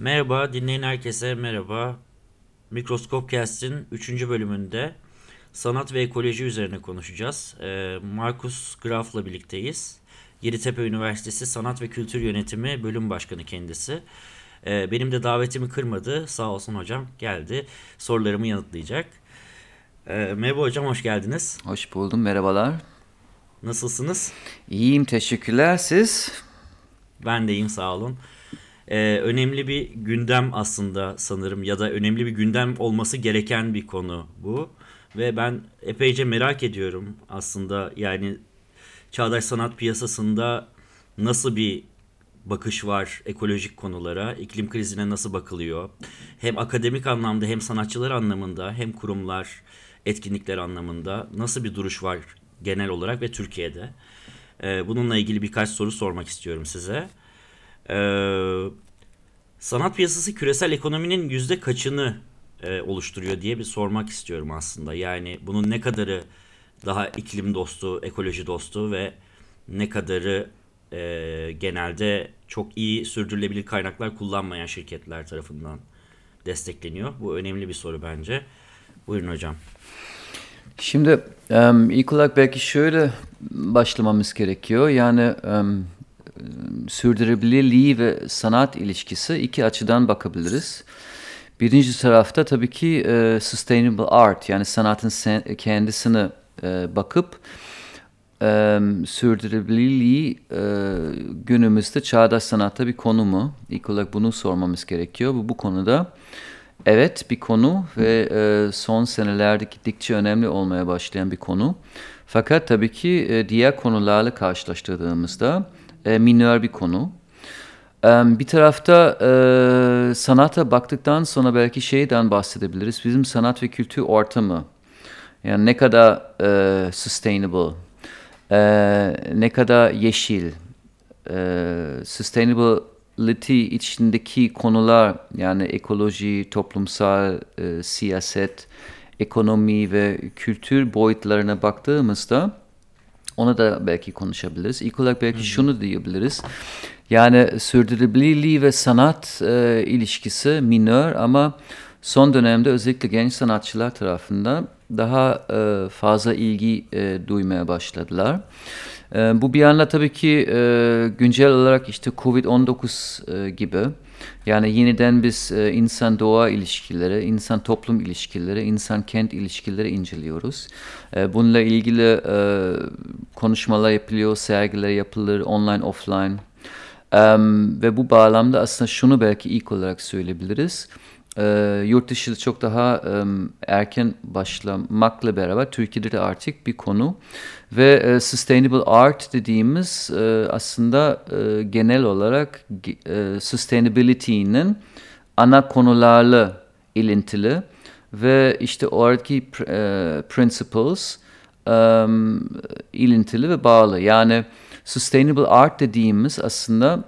Merhaba, dinleyen herkese merhaba. Mikroskop Cast'in 3. bölümünde sanat ve ekoloji üzerine konuşacağız. Ee, Markus Graf'la birlikteyiz. Yeditepe Üniversitesi Sanat ve Kültür Yönetimi Bölüm Başkanı kendisi. Ee, benim de davetimi kırmadı. Sağ olsun hocam geldi. Sorularımı yanıtlayacak. Ee, merhaba hocam, hoş geldiniz. Hoş buldum, merhabalar. Nasılsınız? İyiyim, teşekkürler. Siz? Ben de iyiyim, sağ olun. Ee, önemli bir gündem aslında sanırım ya da önemli bir gündem olması gereken bir konu bu. Ve ben epeyce merak ediyorum aslında yani çağdaş sanat piyasasında nasıl bir bakış var ekolojik konulara, iklim krizine nasıl bakılıyor? Hem akademik anlamda hem sanatçılar anlamında hem kurumlar, etkinlikler anlamında nasıl bir duruş var genel olarak ve Türkiye'de? Ee, bununla ilgili birkaç soru sormak istiyorum size. Ee, sanat piyasası küresel ekonominin yüzde kaçını e, oluşturuyor diye bir sormak istiyorum aslında. Yani bunun ne kadarı daha iklim dostu, ekoloji dostu ve ne kadarı e, genelde çok iyi sürdürülebilir kaynaklar kullanmayan şirketler tarafından destekleniyor. Bu önemli bir soru bence. Buyurun hocam. Şimdi ilk olarak belki şöyle başlamamız gerekiyor. Yani sürdürülebilirliği ve sanat ilişkisi iki açıdan bakabiliriz. Birinci tarafta tabii ki e, sustainable art yani sanatın sen, kendisine e, bakıp e, sürdürülebilirliği e, günümüzde çağdaş sanatta bir konu mu? İlk olarak bunu sormamız gerekiyor. Bu, bu konuda evet bir konu ve e, son senelerde gittikçe önemli olmaya başlayan bir konu. Fakat tabii ki e, diğer konularla karşılaştırdığımızda e, minör bir konu. E, bir tarafta e, sanata baktıktan sonra belki şeyden bahsedebiliriz. Bizim sanat ve kültür ortamı. Yani ne kadar e, sustainable, e, ne kadar yeşil, e, sustainability içindeki konular yani ekoloji, toplumsal e, siyaset, ekonomi ve kültür boyutlarına baktığımızda onu da belki konuşabiliriz. İlk olarak belki Hı-hı. şunu diyebiliriz. Yani sürdürülebilirliği ve sanat e, ilişkisi minör ama son dönemde özellikle genç sanatçılar tarafından daha e, fazla ilgi e, duymaya başladılar. E, bu bir yana tabii ki e, güncel olarak işte Covid-19 e, gibi yani yeniden biz e, insan-doğa ilişkileri, insan-toplum ilişkileri, insan-kent ilişkileri inceliyoruz. E, bununla ilgili e, konuşmalar yapılıyor, sergiler yapılır, online, offline. E, ve bu bağlamda aslında şunu belki ilk olarak söyleyebiliriz e, yurt dışı çok daha e, erken başlamakla beraber Türkiye'de de artık bir konu ve e, sustainable art dediğimiz e, aslında e, genel olarak e, sustainability'nin ana konularla ilintili ve işte oradaki e, principles e, ilintili ve bağlı. Yani sustainable art dediğimiz aslında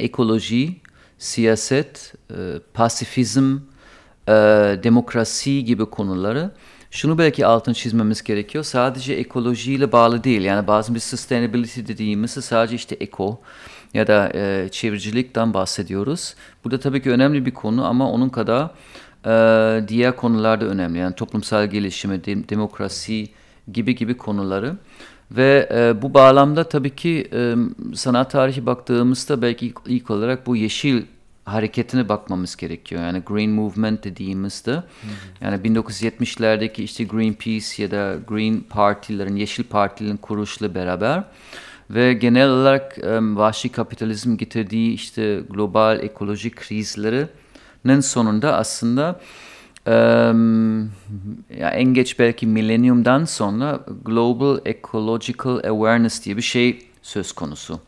ekoloji, siyaset, e, pasifizm, e, demokrasi gibi konuları şunu belki altın çizmemiz gerekiyor. Sadece ekolojiyle bağlı değil. Yani bazı bir sustainability dediğimiz sadece işte eko ya da e, çevrecilikten bahsediyoruz. Bu da tabii ki önemli bir konu ama onun kadar e, diğer konular da önemli. Yani toplumsal gelişimi, de, demokrasi gibi gibi konuları. Ve e, bu bağlamda tabii ki e, sanat tarihi baktığımızda belki ilk, ilk olarak bu yeşil hareketine bakmamız gerekiyor. Yani Green Movement dediğimizde yani 1970'lerdeki işte Greenpeace ya da Green Partilerin, Yeşil Partilerin kuruluşuyla beraber ve genel olarak um, vahşi kapitalizm getirdiği işte global ekolojik krizlerinin sonunda aslında um, ya en geç belki milenyumdan sonra Global Ecological Awareness diye bir şey söz konusu.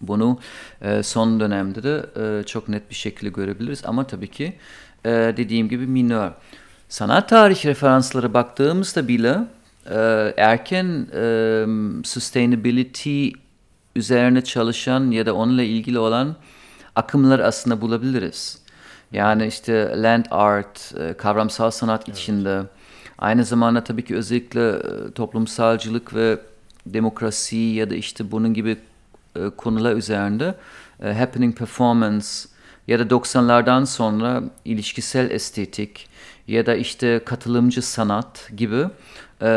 Bunu e, son dönemde de e, çok net bir şekilde görebiliriz ama tabii ki e, dediğim gibi minör. Sanat tarih referansları baktığımızda bile e, erken e, sustainability üzerine çalışan ya da onunla ilgili olan akımlar aslında bulabiliriz. Yani işte land art, e, kavramsal sanat evet. içinde aynı zamanda tabii ki özellikle e, toplumsalcılık ve demokrasi ya da işte bunun gibi e, konular üzerinde happening performance ya da 90'lardan sonra ilişkisel estetik ya da işte katılımcı sanat gibi e,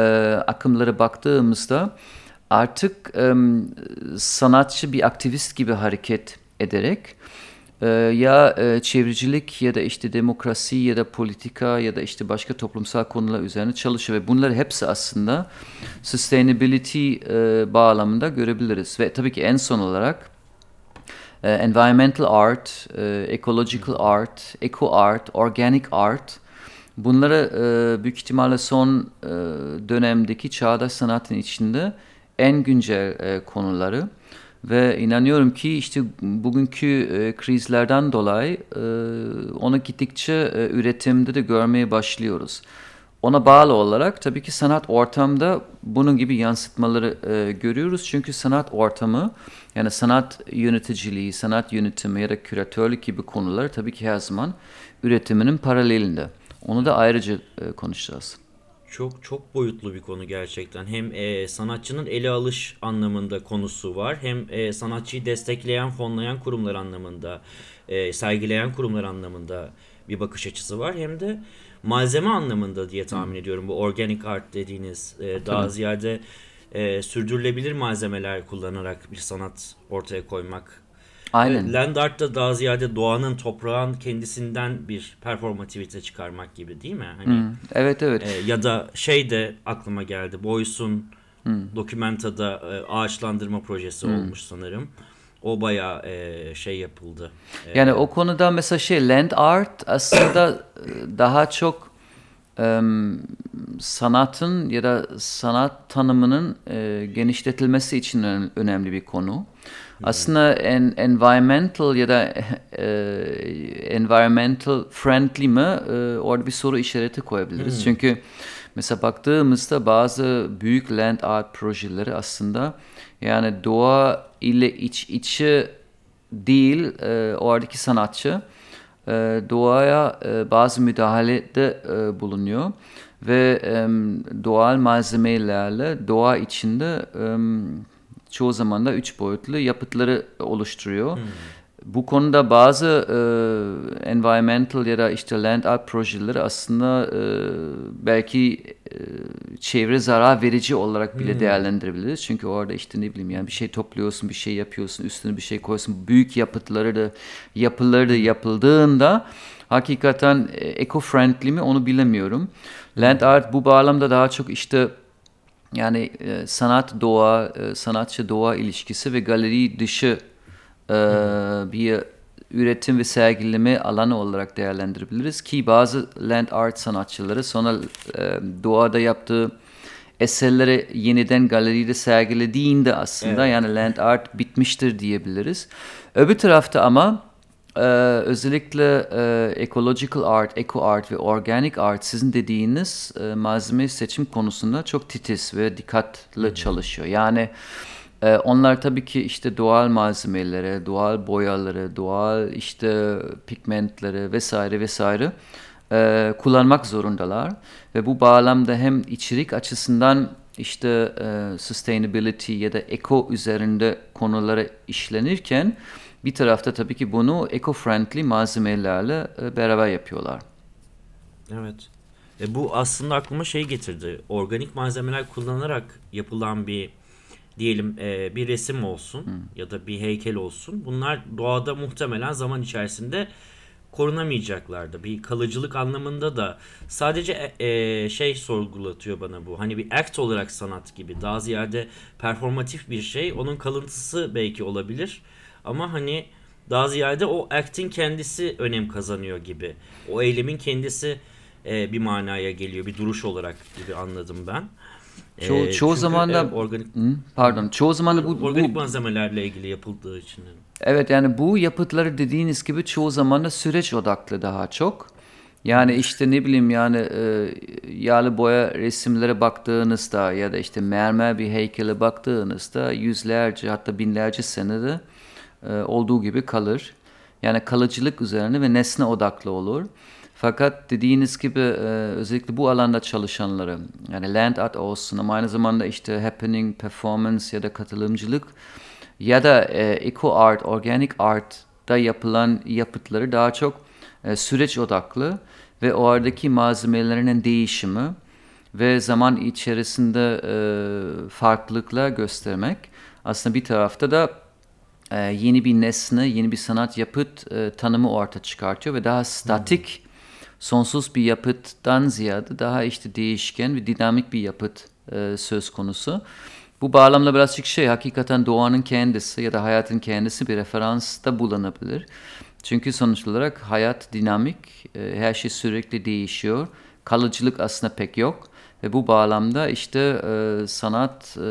akımlara baktığımızda artık e, sanatçı bir aktivist gibi hareket ederek ya e, çevrecilik ya da işte demokrasi ya da politika ya da işte başka toplumsal konular üzerine çalışıyor ve bunlar hepsi aslında sustainability e, bağlamında görebiliriz. Ve tabii ki en son olarak e, environmental art, ecological art, eco art, organic art bunları e, büyük ihtimalle son dönemdeki çağdaş sanatın içinde en güncel konuları ve inanıyorum ki işte bugünkü e, krizlerden dolayı e, onu gittikçe e, üretimde de görmeye başlıyoruz. Ona bağlı olarak tabii ki sanat ortamda bunun gibi yansıtmaları e, görüyoruz. Çünkü sanat ortamı yani sanat yöneticiliği, sanat yönetimi ya da küratörlük gibi konular tabii ki her zaman üretiminin paralelinde. Onu da ayrıca e, konuşacağız. Çok çok boyutlu bir konu gerçekten. Hem e, sanatçının ele alış anlamında konusu var. Hem e, sanatçıyı destekleyen, fonlayan kurumlar anlamında, e, sergileyen kurumlar anlamında bir bakış açısı var. Hem de malzeme anlamında diye tahmin ediyorum. Bu organic art dediğiniz e, daha Tabii. ziyade e, sürdürülebilir malzemeler kullanarak bir sanat ortaya koymak. Aynen. Evet, Land art da daha ziyade doğanın, toprağın kendisinden bir performativite çıkarmak gibi değil mi? Hani Evet evet. e, ya da şey de aklıma geldi. Boyce'un Dokumenta'da e, ağaçlandırma projesi olmuş sanırım. O bayağı e, şey yapıldı. E, Yani o konuda mesela şey land art aslında e, daha çok em, sanatın ya da sanat tanımının e, genişletilmesi için ön- önemli bir konu. Aslında en, environmental ya da e, environmental friendly mi e, orada bir soru işareti koyabiliriz. Çünkü mesela baktığımızda bazı büyük land art projeleri aslında yani doğa ile iç içe değil e, oradaki sanatçı e, doğaya e, bazı müdahalede e, bulunuyor ve e, doğal malzemelerle doğa içinde e, çoğu zaman da üç boyutlu yapıtları oluşturuyor. Bu konuda bazı e, environmental ya da işte land art projeleri aslında e, belki e, çevre zarar verici olarak bile değerlendirebiliriz. Çünkü orada işte ne bileyim yani bir şey topluyorsun, bir şey yapıyorsun, üstüne bir şey koyuyorsun. Büyük yapıtları da yapıları da yapıldığında hakikaten e, eco-friendly mi onu bilemiyorum. Land art bu bağlamda daha çok işte yani e, sanat doğa, e, sanatçı doğa ilişkisi ve galeri dışı e, bir üretim ve sergileme alanı olarak değerlendirebiliriz ki bazı land art sanatçıları sonra e, doğada yaptığı eserleri yeniden galeride sergilediğinde aslında Evet. yani land art bitmiştir diyebiliriz. Öbür tarafta ama e, özellikle e, ecological art, eco art ve organic art sizin dediğiniz e, malzeme seçim konusunda çok titiz ve dikkatli çalışıyor. Yani e, onlar tabii ki işte doğal malzemelere, doğal boyaları, doğal işte pigmentleri vesaire vesaire e, kullanmak zorundalar. Ve bu bağlamda hem içerik açısından işte e, sustainability ya da eco üzerinde konuları işlenirken bir tarafta tabii ki bunu eco-friendly malzemelerle e, beraber yapıyorlar. Evet. E, bu aslında aklıma şey getirdi. Organik malzemeler kullanarak yapılan bir diyelim e, bir resim olsun ya da bir heykel olsun. Bunlar doğada muhtemelen zaman içerisinde korunamayacaklardı. Bir kalıcılık anlamında da sadece e, e, şey sorgulatıyor bana bu. Hani bir act olarak sanat gibi daha ziyade performatif bir şey. Onun kalıntısı belki olabilir. Ama hani daha ziyade o act'in kendisi önem kazanıyor gibi. O eylemin kendisi e, bir manaya geliyor. Bir duruş olarak gibi anladım ben. Çoğu- E, çoğu çünkü, zaman da- e, organik Hı, pardon. Çoğu zaman da bu, bu organik malzemelerle ilgili yapıldığı için. Evet yani bu yapıtları dediğiniz gibi çoğu zaman da süreç odaklı daha çok. Yani işte ne bileyim yani e, yağlı boya resimlere baktığınızda ya da işte mermer bir heykele baktığınızda yüzlerce hatta binlerce senede e, olduğu gibi kalır. Yani kalıcılık üzerine ve nesne odaklı olur. Fakat dediğiniz gibi e, özellikle bu alanda çalışanları yani land art olsun ama aynı zamanda işte happening, performance ya da katılımcılık ya da e, eco art, organic art da yapılan yapıtları daha çok e, süreç odaklı ve oradaki malzemelerinin değişimi ve zaman içerisinde e, farklılıklar göstermek aslında bir tarafta da e, yeni bir nesne, yeni bir sanat yapıt e, tanımı ortaya çıkartıyor ve daha statik, sonsuz bir yapıttan ziyade daha işte değişken ve dinamik bir yapıt e, söz konusu. Bu bağlamda birazcık şey hakikaten doğanın kendisi ya da hayatın kendisi bir referansta bulunabilir. Çünkü sonuç olarak hayat dinamik, e, her şey sürekli değişiyor. Kalıcılık aslında pek yok. Ve bu bağlamda işte e, sanat e,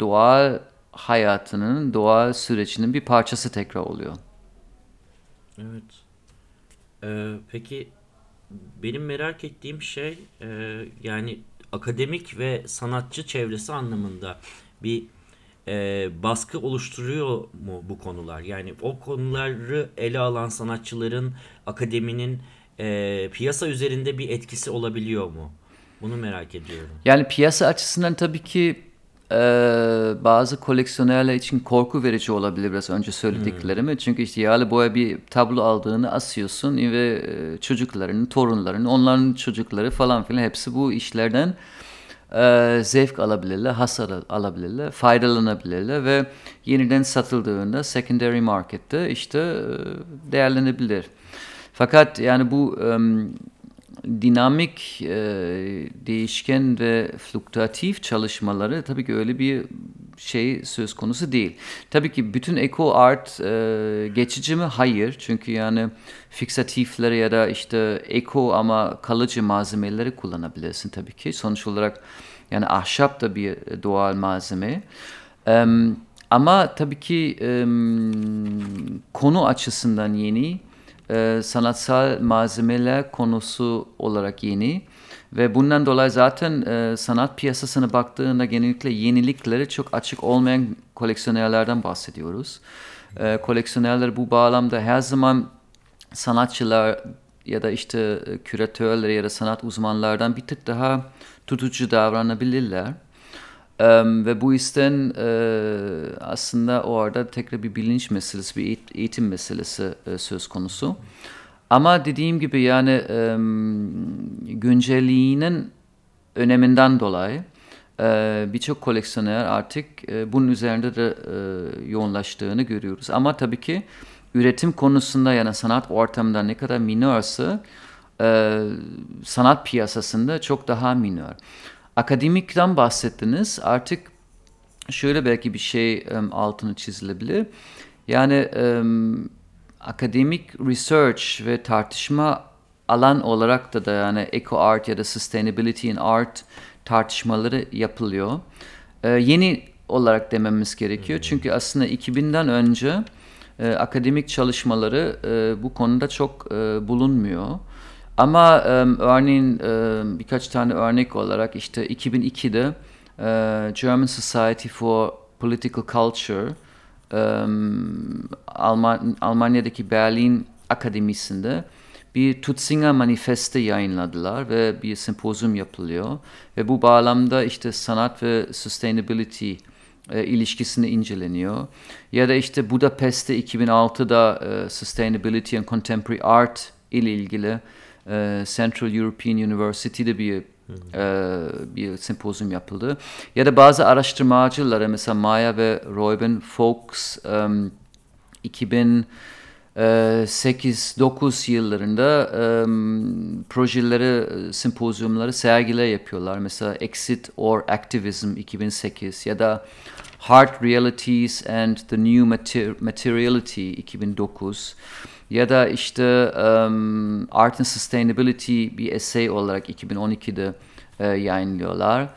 doğal hayatının, doğal sürecinin bir parçası tekrar oluyor. Evet. Ee, peki benim merak ettiğim şey e, yani akademik ve sanatçı çevresi anlamında bir e, baskı oluşturuyor mu bu konular? Yani o konuları ele alan sanatçıların akademinin e, piyasa üzerinde bir etkisi olabiliyor mu? Bunu merak ediyorum. Yani piyasa açısından tabii ki e, bazı koleksiyonerler için korku verici olabilir biraz önce söylediklerimi. Çünkü işte yağlı boya bir tablo aldığını asıyorsun ve e, çocukların, torunların, onların çocukları falan filan hepsi bu işlerden e, zevk alabilirler, hasar al- alabilirler, faydalanabilirler ve yeniden satıldığında secondary markette işte e, değerlenebilir. Fakat yani bu em, dinamik, e, değişken ve fluktuatif çalışmaları tabii ki öyle bir şey söz konusu değil. Tabii ki bütün eco art e, geçici mi? Hayır. Çünkü yani fiksatifleri ya da işte eco ama kalıcı malzemeleri kullanabilirsin tabii ki. Sonuç olarak yani ahşap da bir doğal malzeme. Em, ama tabii ki em, konu açısından yeni e, sanatsal malzemeler konusu olarak yeni ve bundan dolayı zaten e, sanat piyasasına baktığında genellikle yenilikleri çok açık olmayan koleksiyonerlerden bahsediyoruz. E, koleksiyonerler bu bağlamda her zaman sanatçılar ya da işte e, küratörler ya da sanat uzmanlardan bir tık daha tutucu davranabilirler. Ve bu yüzden e, aslında orada tekrar bir bilinç meselesi, bir eğit- eğitim meselesi e, söz konusu. Ama dediğim gibi yani em, güncelliğinin öneminden dolayı e, birçok koleksiyoner artık e, bunun üzerinde de e, yoğunlaştığını görüyoruz. Ama tabii ki üretim konusunda yani sanat ortamında ne kadar minörse e, sanat piyasasında çok daha minör. Akademikten bahsettiniz. Artık şöyle belki bir şey altını çizilebilir. Yani em, akademik research ve tartışma alan olarak da da yani eco art ya da sustainability in art tartışmaları yapılıyor. Ee, yeni olarak dememiz gerekiyor. Çünkü aslında 2000'den önce e, akademik çalışmaları e, bu konuda çok e, bulunmuyor. Ama e, örneğin e, birkaç tane örnek olarak işte 2002'de e, German Society for Political Culture e, Alman, Almanya'daki Berlin Akademisi'nde bir Tutzinger Manifeste yayınladılar ve bir sempozyum yapılıyor. Ve bu bağlamda işte sanat ve sustainability e, ilişkisini inceleniyor. Ya da işte Budapest'te 2006'da e, Sustainability and Contemporary Art ile ilgili e, Central European University'de bir e, bir sempozyum yapıldı. Ya da bazı araştırmacılara mesela Maya ve Reuben Fox em, 2008-9 yıllarında em, projeleri, e, sempozyumları, sergiler yapıyorlar. Mesela Exit or Activism 2008 ya da Hard Realities and the New Mater- Materiality 2009 ya da işte em, Art and Sustainability bir essay olarak 2012'de e, yayınlıyorlar.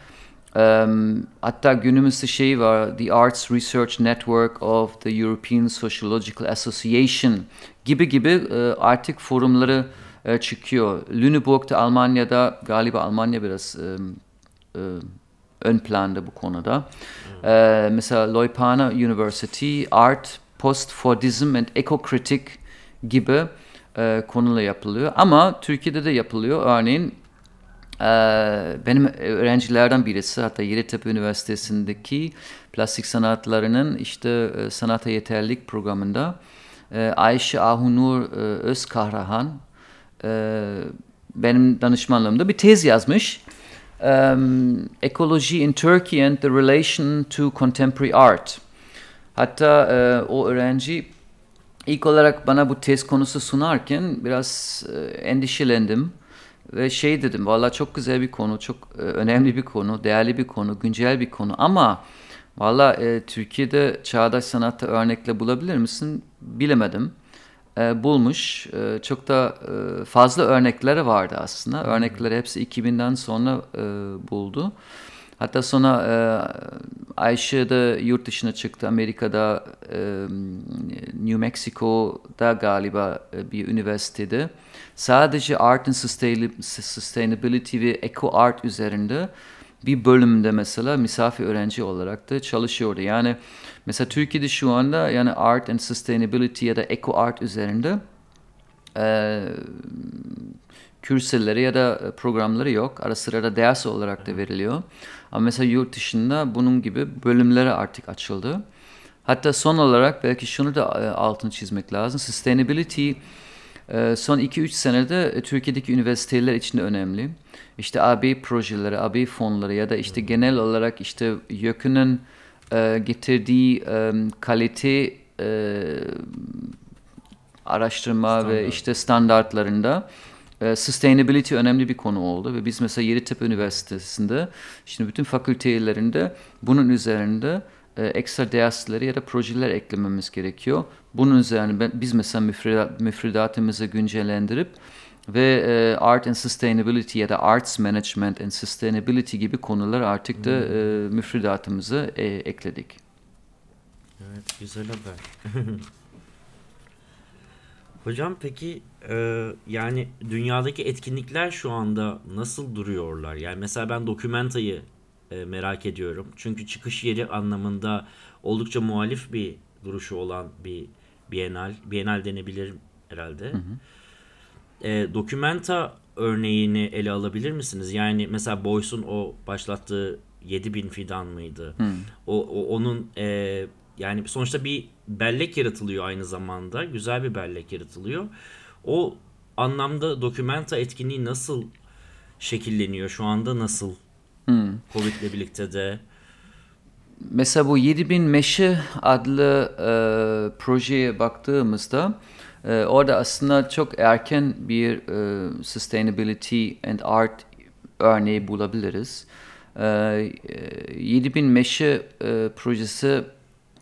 Em, hatta günümüzde şey var, The Arts Research Network of the European Sociological Association gibi gibi e, artık forumları e, çıkıyor. Lüneburg'da Almanya'da galiba Almanya biraz e, e, ön planda bu konuda. E, mesela Leuphana University Art, Post-Fordism and Eco-Critic gibi e, konular yapılıyor. Ama Türkiye'de de yapılıyor. Örneğin e, benim öğrencilerden birisi hatta Yeditepe Üniversitesi'ndeki plastik sanatlarının işte e, sanata yeterlilik programında e, Ayşe Ahunur e, Özkahrahan e, benim danışmanlığımda bir tez yazmış. Um, Ecology in Turkey and the Relation to Contemporary Art. Hatta e, o öğrenci ilk olarak bana bu tez konusu sunarken biraz e, endişelendim. Ve şey dedim, valla çok güzel bir konu, çok e, önemli bir konu, değerli bir konu, güncel bir konu ama valla e, Türkiye'de çağdaş sanatta örnekle bulabilir misin bilemedim. E, bulmuş, e, çok da e, fazla örnekleri vardı aslında. Örnekleri hepsi 2000'den sonra e, buldu. Hatta sonra e, Ayşe de yurt dışına çıktı. Amerika'da, e, New Mexico'da galiba e, bir üniversitede. Sadece art and sustainability ve eco art üzerinde bir bölümde mesela misafir öğrenci olarak da çalışıyordu. Yani mesela Türkiye'de şu anda yani art and sustainability ya da eco art üzerinde e, kürselleri ya da programları yok. Ara sıra da ders olarak da veriliyor. Ama mesela yurt dışında bunun gibi bölümleri artık açıldı. Hatta son olarak belki şunu da e, altını çizmek lazım. Sustainability e, son 2-3 senede e, Türkiye'deki üniversiteler için de önemli. İşte AB projeleri, AB fonları ya da işte genel olarak işte YÖK'ünün getirdiği kalite araştırma Standart. ve işte standartlarında e, sustainability önemli bir konu oldu ve biz mesela Yeditepe Üniversitesi'nde şimdi bütün fakültelerinde bunun üzerinde e, ekstra dersleri ya da projeler eklememiz gerekiyor. Bunun üzerine ben, biz mesela müfredat, müfredatımızı güncellendirip ve e, art and sustainability ya da arts management and sustainability gibi konular artık da hmm. e, müfredatımıza e, ekledik. Evet, güzel haber. Hocam peki e, yani dünyadaki etkinlikler şu anda nasıl duruyorlar? Yani mesela ben Dokumenta'yı e, merak ediyorum. Çünkü çıkış yeri anlamında oldukça muhalif bir duruşu olan bir Bienal. Bienal denebilir herhalde. Hı hı. E, Documenta örneğini ele alabilir misiniz? Yani mesela Boyce'un o başlattığı 7000 fidan mıydı? Hı. O, o onun e, yani sonuçta bir bellek yaratılıyor aynı zamanda. Güzel bir bellek yaratılıyor. O anlamda Documenta etkinliği nasıl şekilleniyor? Şu anda nasıl? Hmm. Covid'le birlikte de. Mesela bu 7000 Meşe adlı e, projeye baktığımızda e, orada aslında çok erken bir e, sustainability and art örneği bulabiliriz. E, 7000 Meşe e, projesi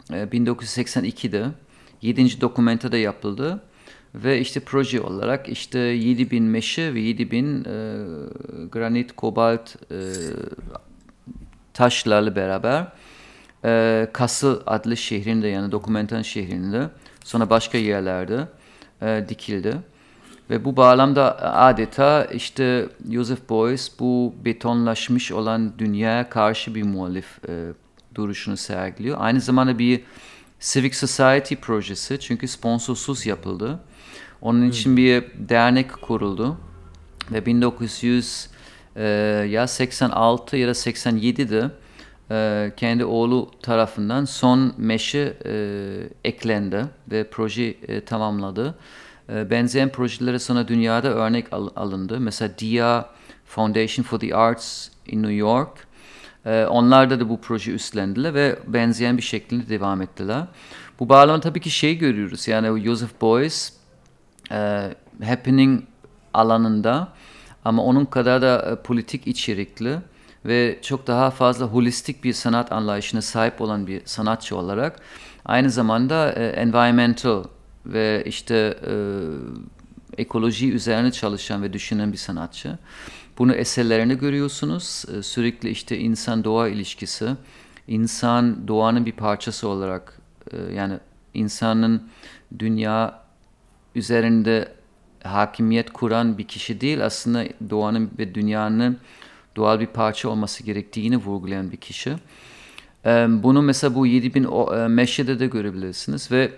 1982'de 7. dokumentada yapıldı ve işte proje olarak işte 7000 meşe ve 7000 e, granit, kobalt e, taşlarla beraber e, Kası adlı şehrinde yani dokumentan şehrinde sonra başka yerlerde e, dikildi. Ve bu bağlamda adeta işte Joseph Beuys bu betonlaşmış olan dünyaya karşı bir muhalif e, duruşunu sergiliyor. Aynı zamanda bir Civic Society projesi çünkü sponsorsuz yapıldı. Onun hmm. için bir dernek kuruldu ve 1900 e, ya 86 ya da 87'de e, kendi oğlu tarafından son meşe e, eklendi ve proje e, tamamladı. E, benzeyen projelere sonra dünyada örnek al, alındı. Mesela DIA Foundation for the Arts in New York ee, onlar da, bu proje üstlendiler ve benzeyen bir şekilde devam ettiler. Bu bağlamda tabii ki şey görüyoruz yani Joseph Beuys e, happening alanında ama onun kadar da e, politik içerikli ve çok daha fazla holistik bir sanat anlayışına sahip olan bir sanatçı olarak aynı zamanda e, environmental ve işte e, ekoloji üzerine çalışan ve düşünen bir sanatçı. Bunu eserlerinde görüyorsunuz. Ee, sürekli işte insan-doğa ilişkisi, insan doğanın bir parçası olarak e, yani insanın dünya üzerinde hakimiyet kuran bir kişi değil aslında doğanın ve dünyanın doğal bir parça olması gerektiğini vurgulayan bir kişi. Ee, bunu mesela bu 7000 e, meşede de görebilirsiniz ve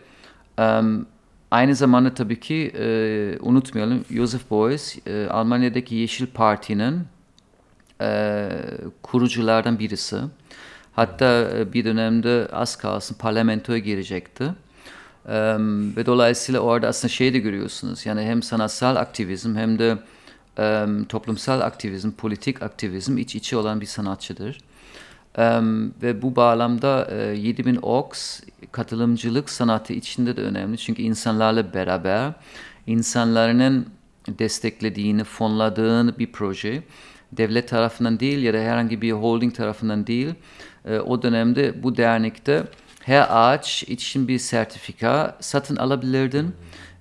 Aynı zamanda tabii ki e, unutmayalım Joseph Beuys e, Almanya'daki Yeşil Parti'nin e, kuruculardan birisi. Hatta e, bir dönemde az kalsın parlamentoya girecekti. Eee, ve dolayısıyla orada aslında şey de görüyorsunuz. Yani hem sanatsal aktivizm hem de eee, toplumsal aktivizm, politik aktivizm iç içe olan bir sanatçıdır. Eee, ve bu bağlamda e, 7000 Oks katılımcılık sanatı içinde de önemli. Çünkü insanlarla beraber insanların desteklediğini, fonladığın bir proje devlet tarafından değil ya da herhangi bir holding tarafından değil. E, o dönemde bu dernekte her ağaç için bir sertifika satın alabilirdin.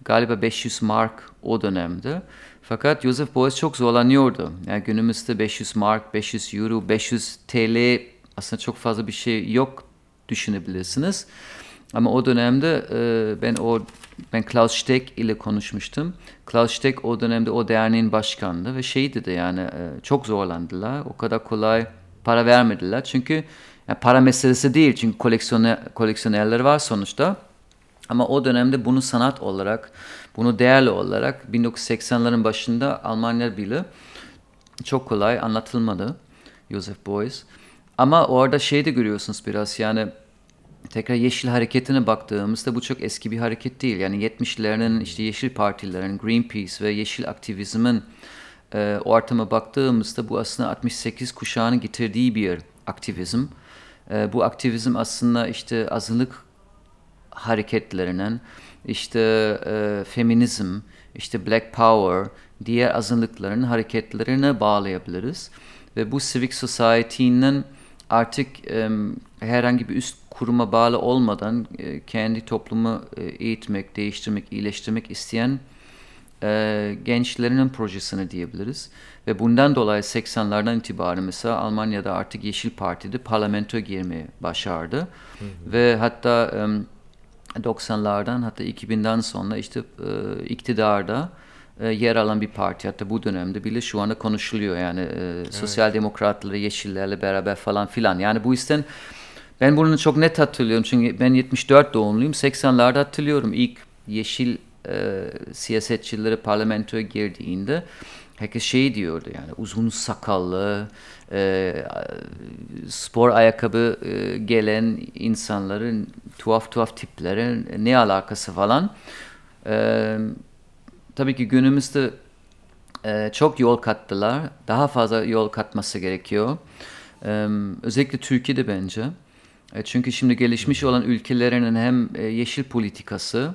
Galiba 500 mark o dönemde. Fakat Joseph Beuys çok zorlanıyordu. Yani günümüzde 500 mark, 500 euro, 500 TL aslında çok fazla bir şey yok düşünebilirsiniz. Ama o dönemde e, ben o ben Klaus Steck ile konuşmuştum. Klaus Steck o dönemde o derneğin başkandı ve şey dedi yani e, çok zorlandılar. O kadar kolay para vermediler. Çünkü yani para meselesi değil. Çünkü koleksiyoner, koleksiyonerler var sonuçta. Ama o dönemde bunu sanat olarak, bunu değerli olarak 1980'lerin başında Almanya bile çok kolay anlatılmadı Joseph Beuys. Ama orada şey de görüyorsunuz biraz yani tekrar Yeşil Hareketi'ne baktığımızda bu çok eski bir hareket değil. Yani 70'lerin işte Yeşil Partilerin, Greenpeace ve Yeşil aktivizmin e, ortama baktığımızda bu aslında 68 kuşağının getirdiği bir aktivizm. E, bu aktivizm aslında işte azınlık hareketlerinin, işte e, feminizm, işte black power, diğer azınlıkların hareketlerine bağlayabiliriz. Ve bu civic society'nin artık e, herhangi bir üst kuruma bağlı olmadan e, kendi toplumu e, eğitmek, değiştirmek, iyileştirmek isteyen e, gençlerinin projesini diyebiliriz. Ve bundan dolayı 80'lerden itibaren mesela Almanya'da artık Yeşil Parti'de parlamento girmeye başardı. Hı hı. Ve hatta e, 90'lardan hatta 2000'den sonra işte e, iktidarda e, yer alan bir parti. Hatta bu dönemde bile şu anda konuşuluyor yani e, evet. sosyal demokratları, yeşillerle beraber falan filan. Yani bu yüzden ben bunu çok net hatırlıyorum çünkü ben 74 doğumluyum. 80'lerde hatırlıyorum ilk yeşil e, siyasetçileri parlamentoya girdiğinde herkes şey diyordu yani uzun sakallı e, spor ayakkabı e, gelen insanların tuhaf tuhaf tiplerin ne alakası falan. E, tabii ki günümüzde e, çok yol kattılar. Daha fazla yol katması gerekiyor. E, özellikle Türkiye'de bence. E, çünkü şimdi gelişmiş olan ülkelerinin hem e, yeşil politikası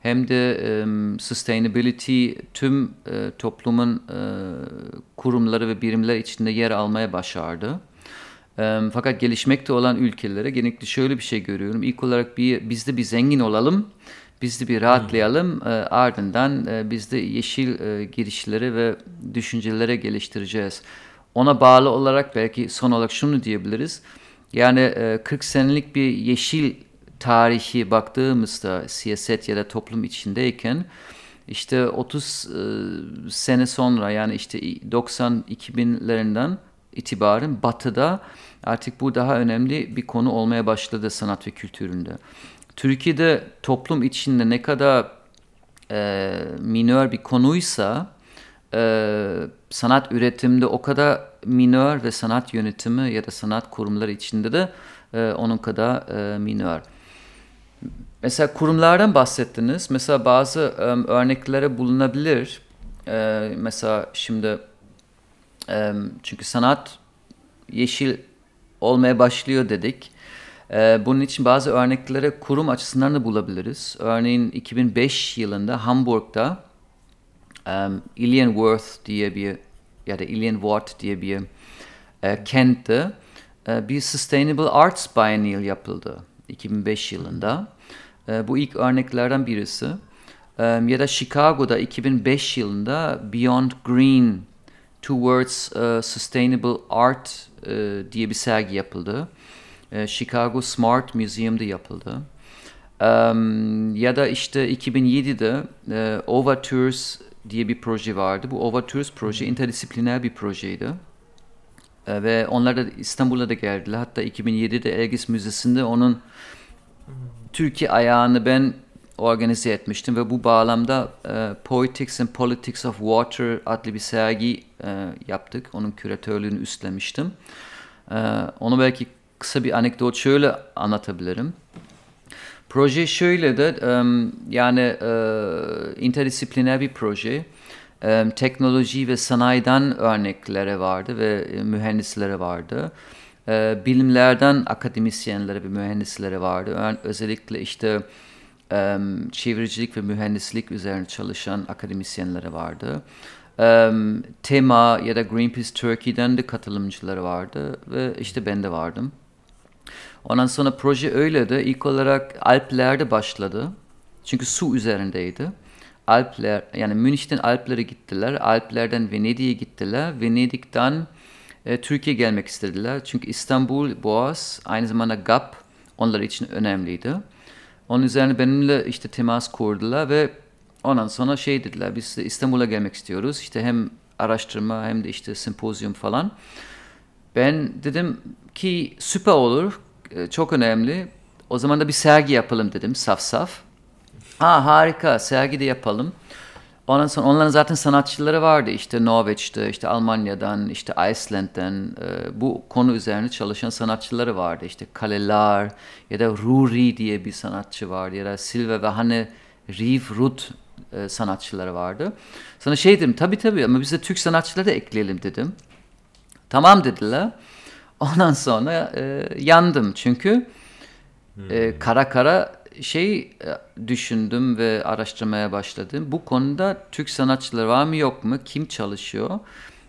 hem de e, sustainability tüm e, toplumun e, kurumları ve birimler içinde yer almaya başardı. E, fakat gelişmekte olan ülkelere genellikle şöyle bir şey görüyorum. İlk olarak bir biz de bir zengin olalım, biz de bir rahatlayalım. E, ardından e, biz de yeşil e, girişleri ve düşüncelere geliştireceğiz. Ona bağlı olarak belki son olarak şunu diyebiliriz. Yani 40 senelik bir yeşil tarihi baktığımızda siyaset ya da toplum içindeyken işte 30 sene sonra yani işte 90-2000'lerinden itibaren batıda artık bu daha önemli bir konu olmaya başladı sanat ve kültüründe. Türkiye'de toplum içinde ne kadar e, minör bir konuysa e, sanat üretimde o kadar minör ve sanat yönetimi ya da sanat kurumları içinde de e, onun kadar e, minör. Mesela kurumlardan bahsettiniz. Mesela bazı e, örneklere bulunabilir. E, mesela şimdi e, çünkü sanat yeşil olmaya başlıyor dedik. E, bunun için bazı örneklere kurum açısından da bulabiliriz. Örneğin 2005 yılında Hamburg'da um, Illingworth diye bir ya da Illingworth diye bir e, kentte e, bir Sustainable Arts Biennial yapıldı 2005 yılında. E, bu ilk örneklerden birisi. E, ya da Chicago'da 2005 yılında Beyond Green Towards uh, Sustainable Art e, diye bir sergi yapıldı. E, Chicago Smart Museum'da yapıldı. Um, ya da işte 2007'de e, Overtures diye bir proje vardı. Bu Overtures proje interdisipliner bir projeydi. E, ve onlar da İstanbul'a da geldiler. Hatta 2007'de Ergis Müzesi'nde onun Türkiye ayağını ben organize etmiştim ve bu bağlamda e, Poetics and Politics of Water adlı bir sergi e, yaptık. Onun küratörlüğünü üstlemiştim. E, onu belki kısa bir anekdot şöyle anlatabilirim. Proje şöyle de yani e, interdisipliner bir proje. Teknoloji ve sanayiden örneklere vardı ve e, mühendislere vardı. E, bilimlerden akademisyenlere ve mühendislere vardı. Özellikle işte em, çevrecilik ve mühendislik üzerine çalışan akademisyenlere vardı. Em, Tema ya da Greenpeace Turkey'den de katılımcıları vardı ve işte ben de vardım. Ondan sonra proje öyle de ilk olarak Alplerde başladı. Çünkü su üzerindeydi. Alpler yani Münih'ten Alplere gittiler. Alplerden Venedik'e gittiler. Venedik'ten e, Türkiye gelmek istediler. Çünkü İstanbul, Boğaz, aynı zamanda GAP onlar için önemliydi. Onun üzerine benimle işte temas kurdular ve ondan sonra şey dediler biz İstanbul'a gelmek istiyoruz. İşte hem araştırma hem de işte sempozyum falan. Ben dedim ki süper olur, çok önemli. O zaman da bir sergi yapalım dedim, saf saf. Ha harika, sergi de yapalım. Ondan sonra onların zaten sanatçıları vardı. İşte Norveç'te, işte Almanya'dan, işte Iceland'den e, bu konu üzerine çalışan sanatçıları vardı. İşte Kalelar ya da Ruri diye bir sanatçı vardı ya da Silve ve Hanne Riv Rut e, sanatçıları vardı. Sonra şey dedim, tabii tabii ama biz de Türk sanatçıları da ekleyelim dedim. Tamam dediler. Ondan sonra e, yandım çünkü e, kara kara şey e, düşündüm ve araştırmaya başladım. Bu konuda Türk sanatçıları var mı yok mu? Kim çalışıyor?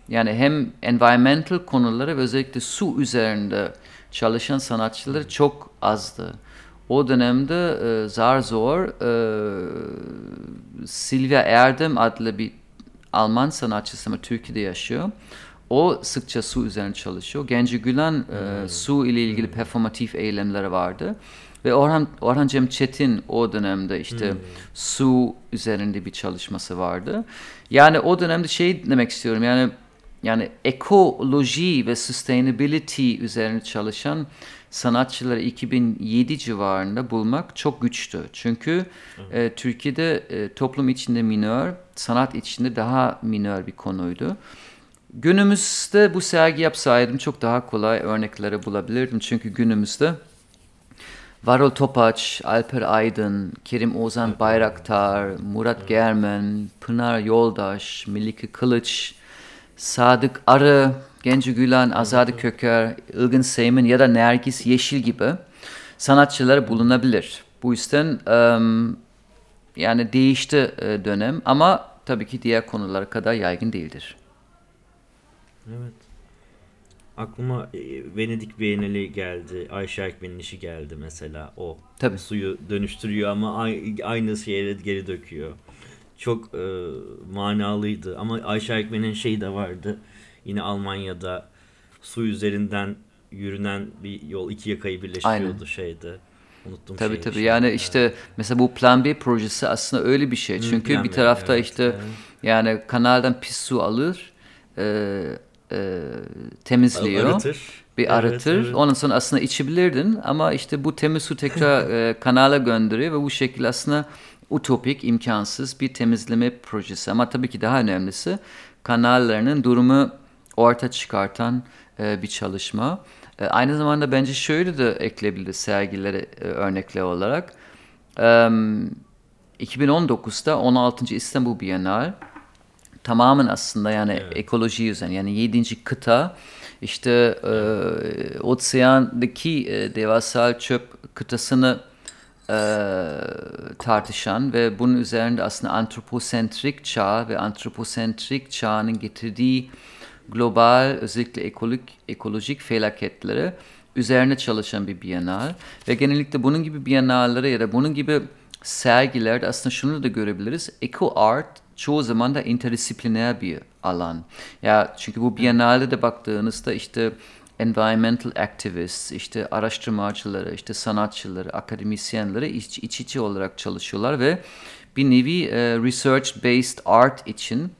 Yani hem environmental konuları ve özellikle su üzerinde çalışan sanatçıları çok azdı. O dönemde e, zar zor e, Silvia Erdem adlı bir Alman sanatçısı ama Türkiye'de yaşıyor. O sıkça su üzerine çalışıyor. Genci Gülen e, su ile ilgili performatif eylemleri vardı. Ve Orhan, Orhan Cem Çetin o dönemde işte su üzerinde bir çalışması vardı. Yani o dönemde şey demek istiyorum yani yani ekoloji ve sustainability üzerine çalışan sanatçıları 2007 civarında bulmak çok güçtü. Çünkü e, Türkiye'de e, toplum içinde minör, sanat içinde daha minör bir konuydu. Günümüzde bu sergi yapsaydım çok daha kolay örnekleri bulabilirdim. Çünkü günümüzde Varol Topaç, Alper Aydın, Kerim Ozan Bayraktar, Murat Germen, Pınar Yoldaş, Melike Kılıç, Sadık Arı, Genci Gülen, Azade Köker, Ilgın Seymen ya da Nergis Yeşil gibi sanatçılar bulunabilir. Bu yüzden yani değişti dönem ama tabii ki diğer konulara kadar yaygın değildir. Evet. Aklıma e, Venedik Bienali geldi. Ayşe Ekmen'in işi geldi mesela o. Tabii. Suyu dönüştürüyor ama ay- aynı şeye geri döküyor. Çok e, manalıydı ama Ayşe Ekmen'in şeyi de vardı. Yine Almanya'da su üzerinden yürünen bir yol iki yakayı birleştiriyordu Aynen. şeyde. Unuttum Tabii şeyin tabii şimdi. yani Evet. işte mesela bu Plan B projesi aslında öyle bir şey. Çünkü Plan bir B, tarafta evet, işte evet. yani kanaldan pis su alır, e, e, temizliyor. Arıtır. bir Evet, aratır. evet. Ondan sonra aslında içebilirdin ama işte bu temiz su tekrar e, kanala gönderiyor ve bu şekilde aslında utopik, imkansız bir temizleme projesi. Ama tabii ki daha önemlisi kanallarının durumu orta çıkartan e, bir çalışma. E, aynı zamanda bence şöyle de ekleyebiliriz sergilere e, örnekler olarak. E, 2019'da 16. İstanbul Bienal tamamen aslında yani ekoloji üzerine yani 7. kıta işte e, oseandaki e, devasal çöp kıtasını e, tartışan ve bunun üzerinde aslında antroposentrik çağ ve antroposentrik çağının getirdiği global özellikle ekolojik, ekolojik felaketleri üzerine çalışan bir bienal ve genellikle bunun gibi bienallere ya da bunun gibi sergilerde aslında şunu da görebiliriz. Eco art çoğu zaman da interdisipliner bir alan. Ya çünkü bu bienalde de baktığınızda işte environmental activists, işte araştırmacıları, işte sanatçıları, akademisyenleri iç, iç içe olarak çalışıyorlar ve bir nevi e, research based art için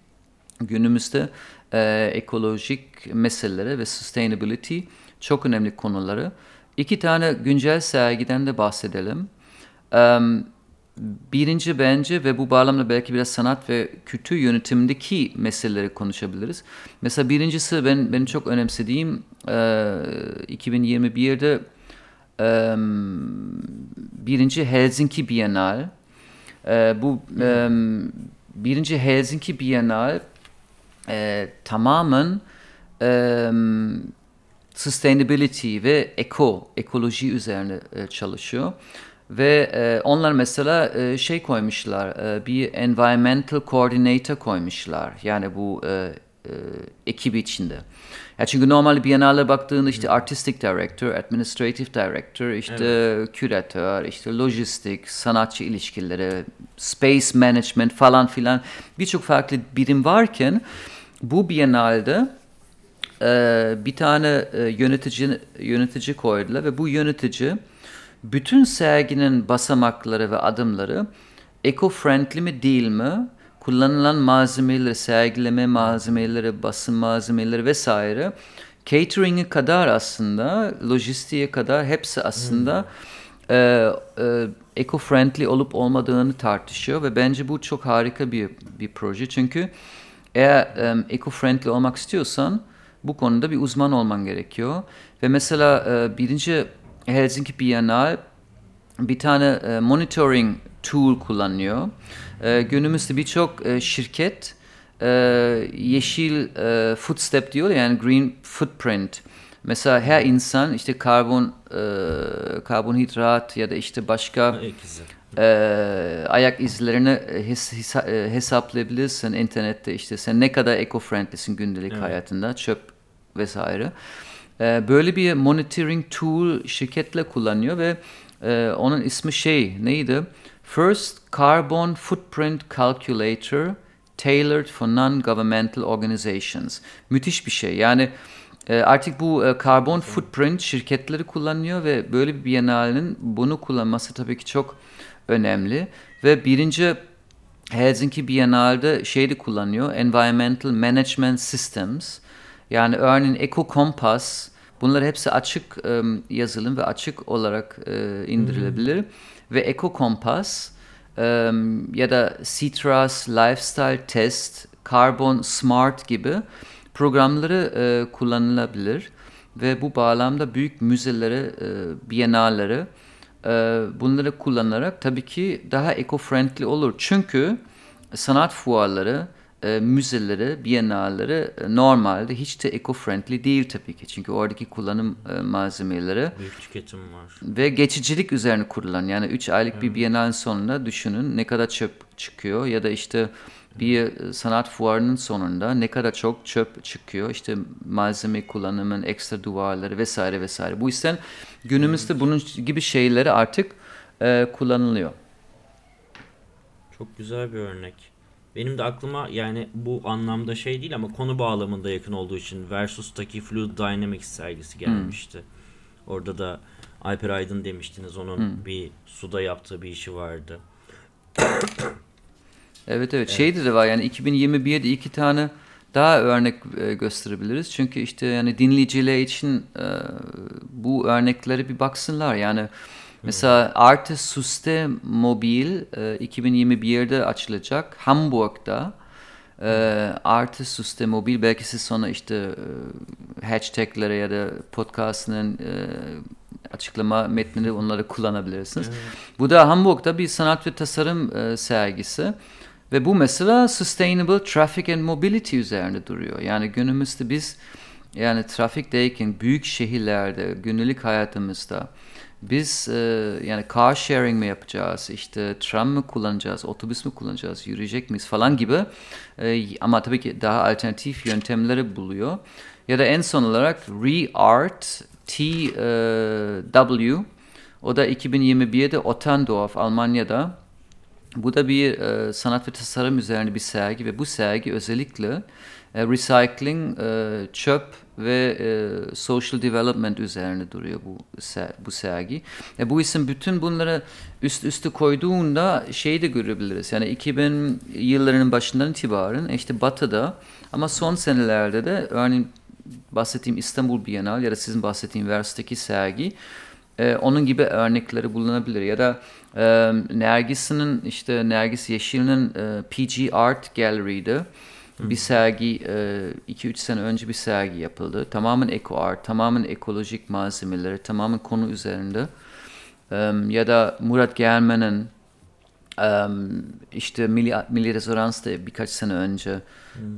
günümüzde e, ekolojik meselelere ve sustainability çok önemli konuları. İki tane güncel sergiden de bahsedelim. Em, birinci bence ve bu bağlamda belki biraz sanat ve kültür yönetimindeki meseleleri konuşabiliriz. Mesela birincisi ben benim çok önemsediğim e, 2021'de e, birinci Helsinki Bienal. E, bu e, birinci Helsinki Bienal e, tamamen e, sustainability ve eko, ekoloji üzerine e, çalışıyor. Ve e, onlar mesela e, şey koymuşlar, e, bir environmental coordinator koymuşlar. Yani bu e, e, ekibi içinde. Ya çünkü normal Biennale baktığında işte artistic director, administrative director, işte küratör, işte lojistik, sanatçı ilişkileri, space management falan filan birçok farklı birim varken bu Biennale'de e, bir tane e, yönetici yönetici koydular ve bu yönetici bütün serginin basamakları ve adımları eco-friendly mi değil mi? Kullanılan malzemeleri, sergileme malzemeleri, basın malzemeleri vesaire catering'e kadar aslında, lojistiğe kadar hepsi aslında e, e, eco-friendly olup olmadığını tartışıyor ve bence bu çok harika bir bir proje. Çünkü eğer e, eco-friendly olmak istiyorsan bu konuda bir uzman olman gerekiyor. Ve mesela e, birinci Helsinki Bienal bir tane e, monitoring tool kullanıyor. E, günümüzde birçok e, şirket e, yeşil e, footstep diyor yani green footprint. Mesela her insan işte karbon e, karbonhidrat ya da işte başka e, ayak izlerini hes, hesa- e, hesaplayabilirsin internette işte sen ne kadar eco-friendlysin gündelik Evet. hayatında çöp vesaire. E, böyle bir monitoring tool şirketle kullanıyor ve e, onun ismi şey neydi? First Carbon Footprint Calculator Tailored for Non-Governmental Organizations. Müthiş bir şey. Yani e, artık bu e, carbon footprint şirketleri kullanıyor ve böyle bir Biennale'nin bunu kullanması tabii ki çok önemli. Ve birinci Helsinki Biennale'de şey de kullanıyor. Environmental Management Systems. Yani örneğin Eco Compass. Bunlar hepsi açık e, yazılım ve açık olarak e, indirilebilir. Ve Eco Compass e, ya da Citrus Lifestyle Test, Carbon Smart gibi programları e, kullanılabilir. Ve bu bağlamda büyük müzeleri, e, biennalleri e, bunları kullanarak tabii ki daha eco-friendly olur. Çünkü sanat fuarları, e, müzeleri, biennalleri e, normalde hiç de eco-friendly değil tabii ki. Çünkü oradaki kullanım e, malzemeleri Büyük tüketim var. ve geçicilik üzerine kurulan yani 3 aylık bir bienal sonunda düşünün ne kadar çöp çıkıyor ya da işte bir e, sanat fuarının sonunda ne kadar çok çöp çıkıyor işte malzeme kullanımın ekstra duvarları vesaire vesaire. Bu yüzden günümüzde bunun gibi şeyleri artık e, kullanılıyor. Çok güzel bir örnek. Benim de aklıma yani bu anlamda şey değil ama konu bağlamında yakın olduğu için Versus'taki Fluid Dynamics sergisi gelmişti. Orada da Alper Aydın demiştiniz onun bir suda yaptığı bir işi vardı. Evet evet. Şeyde de var yani 2021'de iki tane daha örnek e, gösterebiliriz. Çünkü işte yani dinleyiciler için e, bu örnekleri bir baksınlar. Yani mesela Arte Suste Mobil e, 2021'de açılacak Hamburg'da. E, Arte Suste Mobil belki siz sonra işte e, hashtaglere ya da podcast'ının e, açıklama metninde onları kullanabilirsiniz. Bu da Hamburg'da bir sanat ve tasarım e, sergisi. Ve bu mesela Sustainable Traffic and Mobility üzerine duruyor. Yani günümüzde biz yani trafikteyken büyük şehirlerde günlük hayatımızda biz e, yani car sharing mi yapacağız, işte tram mı kullanacağız, otobüs mü kullanacağız, yürüyecek miyiz falan gibi e, ama tabii ki daha alternatif yöntemleri buluyor. Ya da en son olarak ReArt TW o da 2021'de Otterndorf Almanya'da bu da bir e, sanat ve tasarım üzerine bir sergi ve bu sergi özellikle e, recycling, e, çöp ve e, social development üzerine duruyor bu bu sergi. E, bu isim bütün bunları üst üste koyduğunda şeyi de görebiliriz. Yani 2000 yıllarının başından itibaren işte Batı'da ama son senelerde de örneğin bahsettiğim İstanbul Bienal ya da sizin bahsettiğim Vers'teki sergi e, onun gibi örnekleri bulunabilir ya da e, Nergis'in işte Nergis Yeşil'in e, PG Art Gallery'de bir sergi 2-3 sene önce bir sergi yapıldı. Tamamen eco art, tamamen ekolojik malzemeleri, tamamen konu üzerinde. Ya da Murat Gelmen'in em, işte Milli, Milli Rezonans'ta birkaç sene önce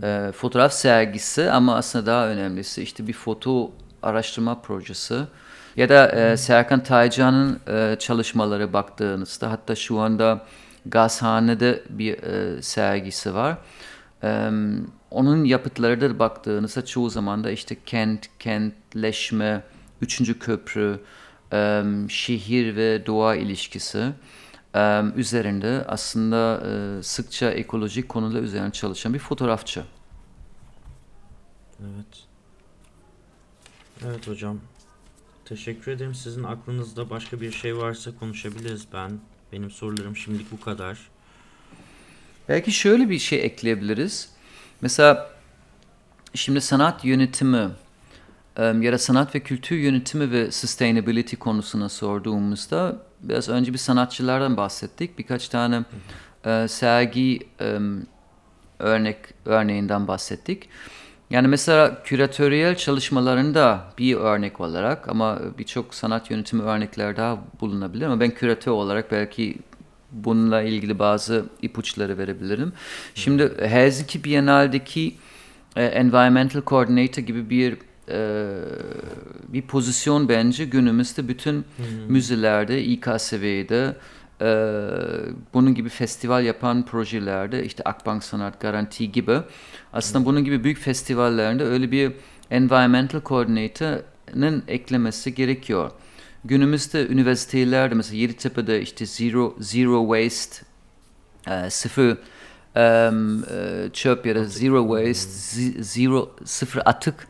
e, fotoğraf sergisi ama aslında daha önemlisi işte bir foto araştırma projesi. Ya da e, Serkan Taycan'ın e, çalışmaları baktığınızda hatta şu anda Gazhane'de bir e, sergisi var. Onun yapıtları da baktığınızda çoğu zaman da işte kent, kentleşme, üçüncü köprü, şehir ve doğa ilişkisi üzerinde aslında e, sıkça ekolojik konular üzerine çalışan bir fotoğrafçı. Evet. Evet hocam. Teşekkür ederim. Sizin aklınızda başka bir şey varsa konuşabiliriz ben. Benim sorularım şimdilik bu kadar. Belki şöyle bir şey ekleyebiliriz. Mesela şimdi sanat yönetimi ya da sanat ve kültür yönetimi ve sustainability konusuna sorduğumuzda biraz önce bir sanatçılardan bahsettik. Birkaç tane e, sergi örnek örneğinden bahsettik. Yani mesela küratöryel çalışmalarında bir örnek olarak ama birçok sanat yönetimi örnekler daha bulunabilir ama ben küratör olarak belki bununla ilgili bazı ipuçları verebilirim. Şimdi Helsinki Biennale'deki e, Environmental Coordinator gibi bir e, bir pozisyon bence günümüzde bütün müzelerde, İKSV'de e, bunun gibi festival yapan projelerde işte Akbank Sanat Garanti gibi aslında bunun gibi büyük festivallerinde öyle bir Environmental Coordinator'ın eklemesi gerekiyor. Günümüzde üniversitelerde mesela Yeditepe'de işte Zero, zero Waste, e, sıfır em, e, çöp ya da Zero Waste, zi- Zero, sıfır atık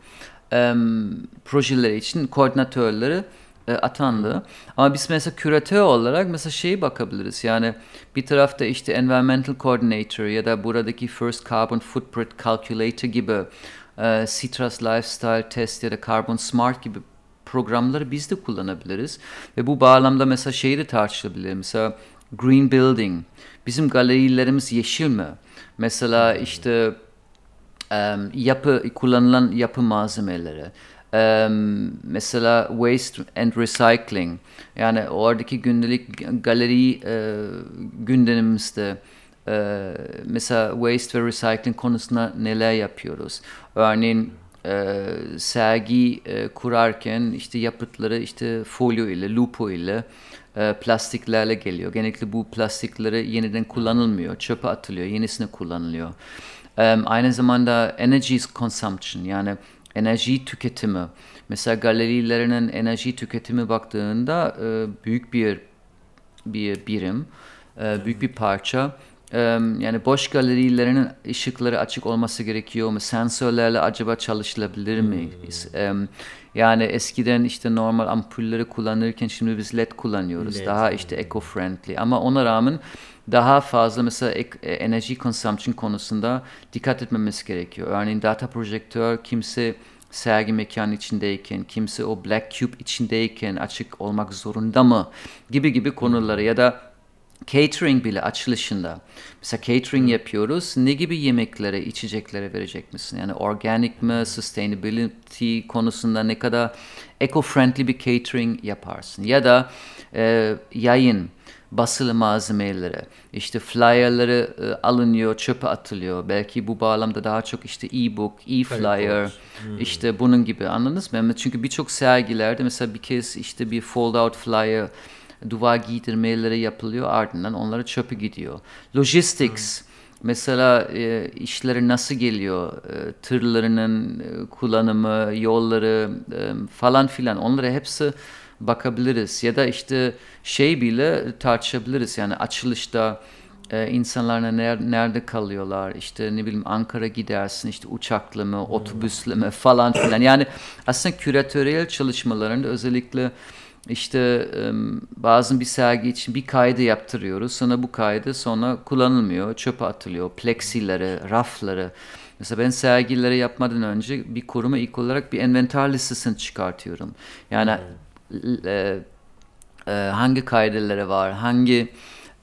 em, projeleri için koordinatörleri e, atandı. Ama biz mesela küratör olarak mesela şeyi bakabiliriz. Yani bir tarafta işte Environmental Coordinator ya da buradaki First Carbon Footprint Calculator gibi e, Citrus Lifestyle Test ya da Carbon Smart gibi programları biz de kullanabiliriz. Ve bu bağlamda mesela şeyi de tartışılabilir. Mesela green building. Bizim galerilerimiz yeşil mi? Mesela işte em, yapı kullanılan yapı malzemeleri. Em, mesela waste and recycling. Yani oradaki gündelik galeri e, gündemimizde e, mesela waste ve recycling konusunda neler yapıyoruz? Örneğin e, sergi e, kurarken işte yapıtları işte folyo ile, lupo ile e, plastiklerle geliyor. Genellikle bu plastikleri yeniden kullanılmıyor, çöpe atılıyor, yenisine kullanılıyor. E, aynı zamanda energy consumption yani enerji tüketimi. Mesela galerilerinin enerji tüketimi baktığında e, büyük bir bir birim, e, büyük bir parça. Yani boş galerilerinin ışıkları açık olması gerekiyor mu? Sensörlerle acaba çalışılabilir mi? E, yani eskiden işte normal ampulleri kullanırken şimdi biz LED kullanıyoruz. LED, Daha işte eco-friendly ama ona rağmen daha fazla mesela e, enerji consumption konusunda dikkat etmemiz gerekiyor. Örneğin data projektör kimse sergi mekanı içindeyken, kimse o black cube içindeyken açık olmak zorunda mı? Gibi gibi konuları ya da catering bile açılışında. Mesela catering yapıyoruz. Ne gibi yemeklere, içeceklere verecek misin? Yani organic mi, sustainability konusunda ne kadar eco-friendly bir catering yaparsın? Ya da e, yayın, basılı malzemeleri, işte flyerları e, alınıyor, çöpe atılıyor. Belki bu bağlamda daha çok işte e-book, e-flyer, işte bunun gibi anladınız mı? Çünkü birçok sergilerde mesela bir kez işte bir fold out flyer duvar giydirmeleri yapılıyor ardından onlara çöpe gidiyor. Logistics mesela e, işleri nasıl geliyor? E, tırlarının e, kullanımı yolları e, falan filan onlara hepsi bakabiliriz. Ya da işte şey bile tartışabiliriz. Yani açılışta e, insanlar ner- nerede kalıyorlar? İşte ne bileyim Ankara gidersin işte uçakla mı otobüsle mi falan filan. Yani aslında küratöryel çalışmalarında özellikle işte bazen bir sergi için bir kaydı yaptırıyoruz. Sonra bu kaydı sonra kullanılmıyor. Çöpe atılıyor. Plexileri, rafları. Mesela ben sergileri yapmadan önce bir kuruma ilk olarak bir envanter listesini çıkartıyorum. Yani e, e, hangi kaydeleri var, hangi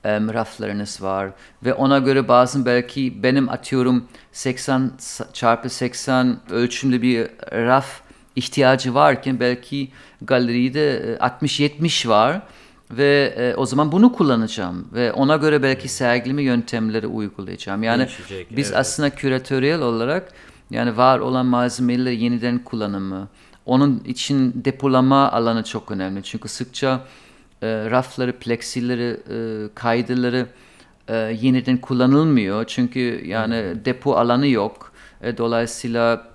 em, raflarınız var ve ona göre bazen belki benim atıyorum 80 sa- çarpı 80 ölçümlü bir raf ihtiyacı varken belki galeride e, 60-70 var ve e, o zaman bunu kullanacağım ve ona göre belki sergileme yöntemleri uygulayacağım. Yani Değişecek, biz evet. aslında küratöryel olarak yani var olan malzemeleri yeniden kullanımı, onun için depolama alanı çok önemli. Çünkü sıkça e, rafları, plexileri, e, kaydıları e, yeniden kullanılmıyor. Çünkü yani depo alanı yok. E, dolayısıyla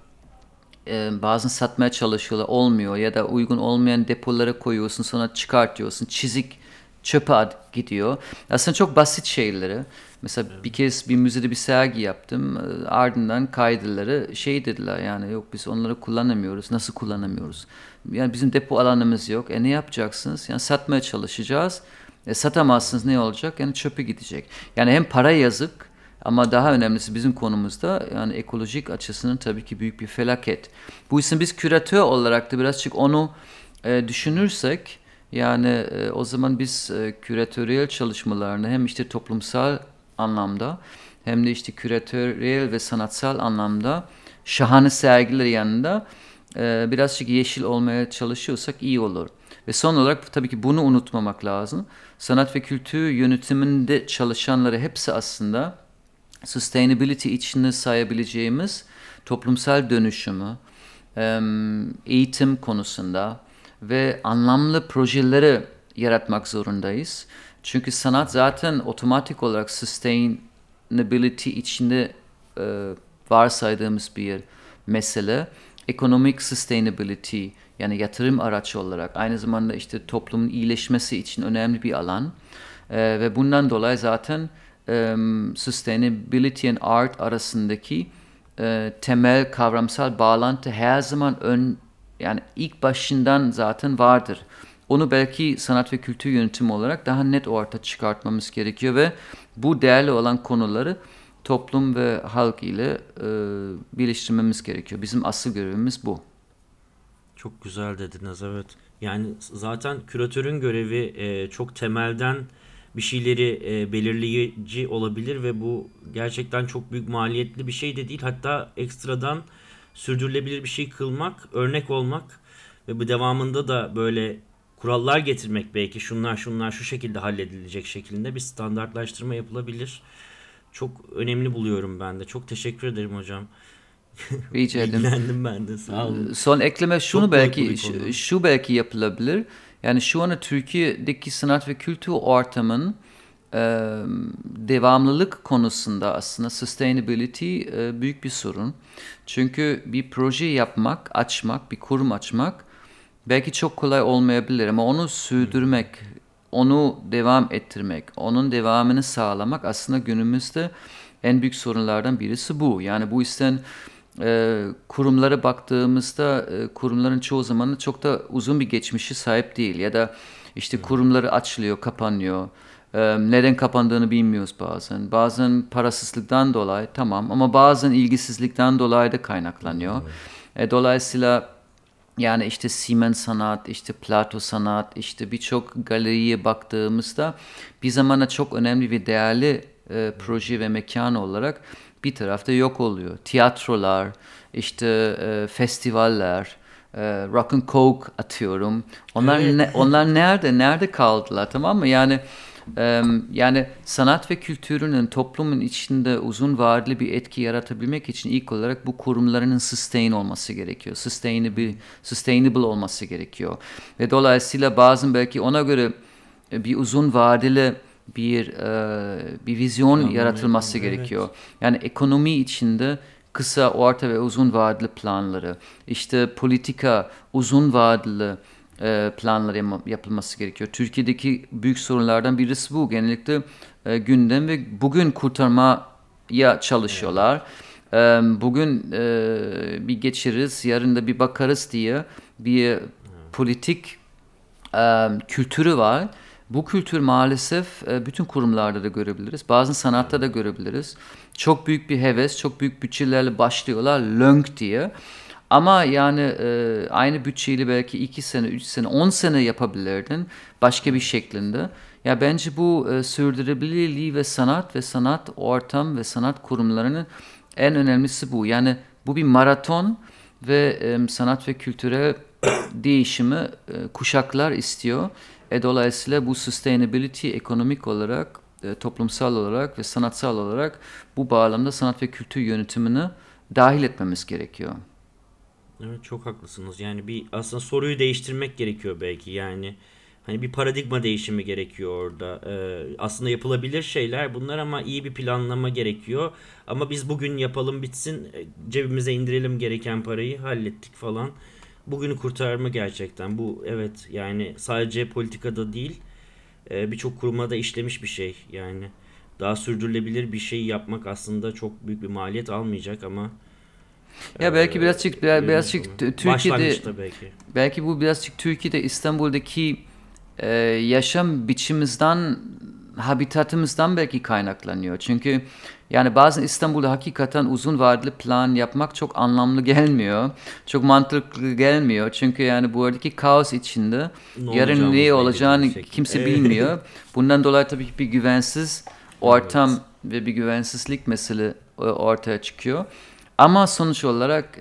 e, bazen satmaya çalışıyorlar olmuyor ya da uygun olmayan depolara koyuyorsun sonra çıkartıyorsun çizik çöpe gidiyor. Aslında çok basit şeyleri. Mesela bir kez bir müzede bir sergi yaptım. E, Ardından kaydıları şey dediler yani yok biz onları kullanamıyoruz. Nasıl kullanamıyoruz? Yani bizim depo alanımız yok. E ne yapacaksınız? Yani satmaya çalışacağız. E satamazsınız ne olacak? Yani çöpe gidecek. Yani hem para yazık ama daha önemlisi bizim konumuzda yani ekolojik açısından tabii ki büyük bir felaket. Bu yüzden biz küratör olarak da birazcık onu e, düşünürsek yani e, o zaman biz e, küratöryel çalışmalarını hem işte toplumsal anlamda hem de işte küratöryel ve sanatsal anlamda şahane sergiler yanında e, birazcık yeşil olmaya çalışıyorsak iyi olur. Ve son olarak tabii ki bunu unutmamak lazım. Sanat ve kültür yönetiminde çalışanları hepsi aslında sustainability içinde sayabileceğimiz toplumsal dönüşümü, eğitim konusunda ve anlamlı projeleri yaratmak zorundayız. Çünkü sanat zaten otomatik olarak sustainability içinde e, varsaydığımız bir mesele. Ekonomik sustainability yani yatırım araçı olarak aynı zamanda işte toplumun iyileşmesi için önemli bir alan. E, ve bundan dolayı zaten em, sustainability and art arasındaki e, temel kavramsal bağlantı her zaman ön yani ilk başından zaten vardır. Onu belki sanat ve kültür yönetimi olarak daha net ortaya çıkartmamız gerekiyor ve bu değerli olan konuları toplum ve halk ile e, birleştirmemiz gerekiyor. Bizim asıl görevimiz bu. Çok güzel dediniz evet. Yani zaten küratörün görevi e, çok temelden bir şeyleri e, belirleyici olabilir ve bu gerçekten çok büyük maliyetli bir şey de değil. Hatta ekstradan sürdürülebilir bir şey kılmak, örnek olmak ve bu devamında da böyle kurallar getirmek belki şunlar şunlar şu şekilde halledilecek şeklinde bir standartlaştırma yapılabilir. Çok önemli buluyorum ben de. Çok teşekkür ederim hocam. Rica ederim. İlgilendim ben de. Sağ olun. Son ekleme şunu Çok belki şu belki yapılabilir. Yani şu anda Türkiye'deki sanat ve kültür ortamın e, devamlılık konusunda aslında sustainability e, büyük bir sorun. Çünkü bir proje yapmak, açmak, bir kurum açmak belki çok kolay olmayabilir ama onu sürdürmek, onu devam ettirmek, onun devamını sağlamak aslında günümüzde en büyük sorunlardan birisi bu. Yani bu yüzden e, kurumlara baktığımızda e, kurumların çoğu zaman çok da uzun bir geçmişi sahip değil ya da işte kurumları açılıyor, kapanıyor. E, neden kapandığını bilmiyoruz bazen. Bazen parasızlıktan dolayı tamam ama bazen ilgisizlikten dolayı da kaynaklanıyor. E, dolayısıyla yani işte Siemens Sanat, işte Plato Sanat, işte birçok galeriye baktığımızda bir zamana çok önemli ve değerli e, proje ve mekan olarak bir tarafta yok oluyor. Tiyatrolar, işte e, festivaller, e, rock and coke atıyorum. Onlar Evet. ne, onlar nerede nerede kaldılar tamam mı? Yani e, yani sanat ve kültürünün toplumun içinde uzun vadeli bir etki yaratabilmek için ilk olarak bu kurumlarının sustain olması gerekiyor. Sustainable, sustainable olması gerekiyor. Ve dolayısıyla bazen belki ona göre e, bir uzun vadeli bir e, bir vizyon Planlama yaratılması evet. gerekiyor. Yani ekonomi içinde kısa, orta ve uzun vadeli planları, işte politika uzun vadeli e, planları yap- yapılması gerekiyor. Türkiye'deki büyük sorunlardan birisi bu. Genellikle e, gündem ve bugün kurtarmaya çalışıyorlar. E, bugün e, bir geçiririz, yarın da bir bakarız diye bir politik e, kültürü var. Bu kültür maalesef e, bütün kurumlarda da görebiliriz. Bazen sanatta da görebiliriz. Çok büyük bir heves, çok büyük bütçelerle başlıyorlar lönk diye. Ama yani e, aynı bütçeyle belki 2 sene, 3 sene, 10 sene yapabilirdin başka bir şeklinde. Ya bence bu e, sürdürülebilirliği ve sanat ve sanat ortam ve sanat kurumlarının en önemlisi bu. Yani bu bir maraton ve sanat ve kültürel değişimi e, kuşaklar istiyor. E, dolayısıyla bu sustainability ekonomik olarak, e, toplumsal olarak ve sanatsal olarak bu bağlamda sanat ve kültür yönetimini dahil etmemiz gerekiyor. Evet çok haklısınız. Yani bir aslında soruyu değiştirmek gerekiyor belki. Yani hani bir paradigma değişimi gerekiyor orada. Ee, aslında yapılabilir şeyler bunlar ama iyi bir planlama gerekiyor. Ama biz bugün yapalım bitsin e, cebimize indirelim gereken parayı hallettik falan. Bugünü kurtarma gerçekten. Bu evet yani sadece politikada değil e, birçok kuruma da işlemiş bir şey. Yani daha sürdürülebilir bir şey yapmak aslında çok büyük bir maliyet almayacak ama Ya belki e, birazcık biraz, birazcık Türkiye'de belki. belki bu birazcık Türkiye'de İstanbul'daki e, yaşam biçimimizden habitatımızdan belki kaynaklanıyor. Çünkü yani bazen İstanbul'da hakikaten uzun vadeli plan yapmak çok anlamlı gelmiyor. Çok mantıklı gelmiyor. Çünkü yani bu aradaki kaos içinde Ne yarın ne olacağını kimse Evet. bilmiyor. Bundan dolayı tabii ki bir güvensiz ortam ve bir güvensizlik mesele e, ortaya çıkıyor. Ama sonuç olarak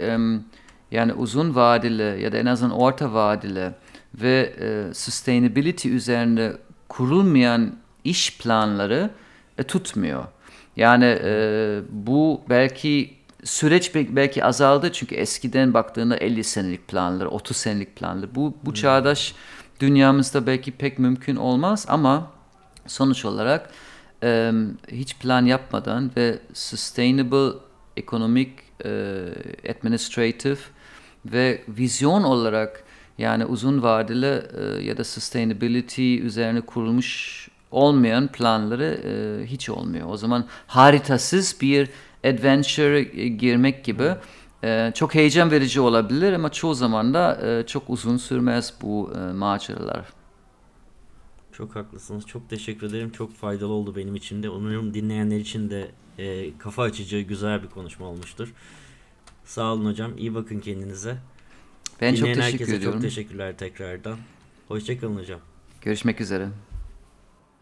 yani uzun vadeli ya da en azından orta vadeli ve e, sustainability üzerinde kurulmayan iş planları e, tutmuyor. Yani e, bu belki süreç bel- belki azaldı çünkü eskiden baktığında 50 senelik planlar, 30 senelik planlar. Bu bu çağdaş dünyamızda belki pek mümkün olmaz ama sonuç olarak e, hiç plan yapmadan ve sustainable ekonomik, e, administrative ve vizyon olarak yani uzun vadeli e, ya da sustainability üzerine kurulmuş olmayan planları e, hiç olmuyor. O zaman haritasız bir adventure girmek gibi e, çok heyecan verici olabilir ama çoğu zaman da e, çok uzun sürmez bu e, maceralar. Çok haklısınız. Çok teşekkür ederim. Çok faydalı oldu benim için de. Umarım dinleyenler için de e, kafa açıcı, güzel bir konuşma olmuştur. Sağ olun hocam. İyi bakın kendinize. Ben çok Dinleyen teşekkür herkese ediyorum. çok teşekkürler tekrardan. Hoşçakalın hocam. Görüşmek üzere.